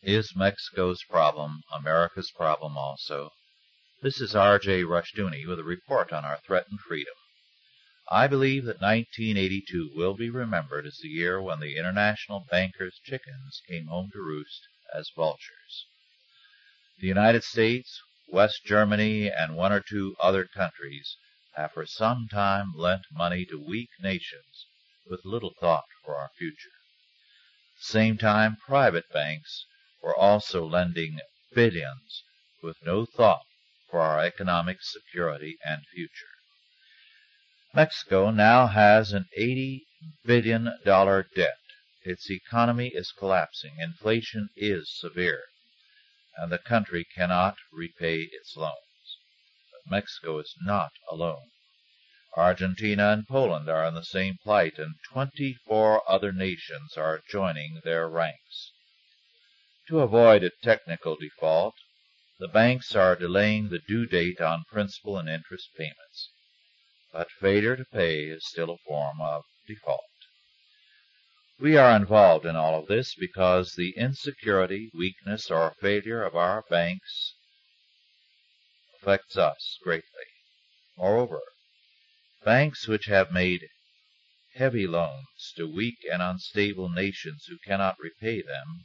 Is Mexico's problem America's problem also? This is R.J. Rushdoony with a report on our threatened freedom. I believe that 1982 will be remembered as the year when the international bankers' chickens came home to roost as vultures. The United States, West Germany, and one or two other countries have for some time lent money to weak nations with little thought for our future. At the same time private banks were also lending billions with no thought for our economic security and future. Mexico now has an $80 billion debt. Its economy is collapsing, inflation is severe, and the country cannot repay its loans. But Mexico is not alone. Argentina and Poland are in the same plight, and twenty four other nations are joining their ranks. To avoid a technical default, the banks are delaying the due date on principal and interest payments. But failure to pay is still a form of default. We are involved in all of this because the insecurity, weakness, or failure of our banks affects us greatly. Moreover, banks which have made heavy loans to weak and unstable nations who cannot repay them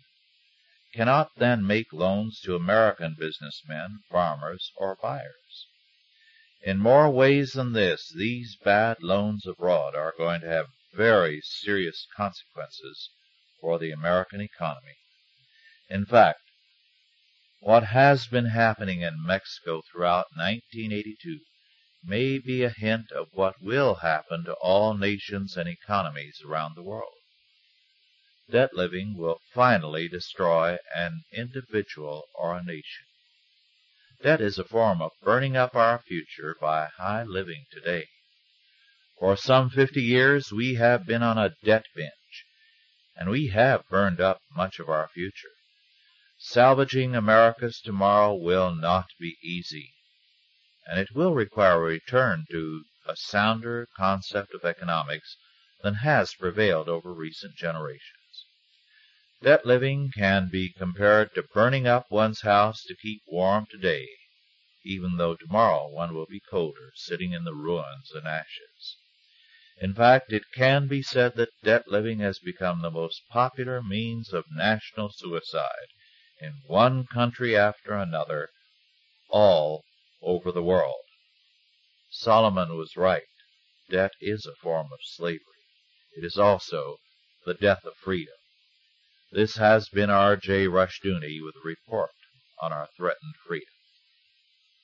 cannot then make loans to American businessmen, farmers, or buyers. In more ways than this, these bad loans abroad are going to have very serious consequences for the American economy. In fact, what has been happening in Mexico throughout 1982 may be a hint of what will happen to all nations and economies around the world. Debt living will finally destroy an individual or a nation. Debt is a form of burning up our future by high living today. For some fifty years we have been on a debt binge, and we have burned up much of our future. Salvaging America's tomorrow will not be easy, and it will require a return to a sounder concept of economics than has prevailed over recent generations. Debt living can be compared to burning up one's house to keep warm today, even though tomorrow one will be colder, sitting in the ruins and ashes. In fact, it can be said that debt living has become the most popular means of national suicide in one country after another, all over the world. Solomon was right. Debt is a form of slavery. It is also the death of freedom. This has been R. J. Rushdoony with a report on our threatened freedom.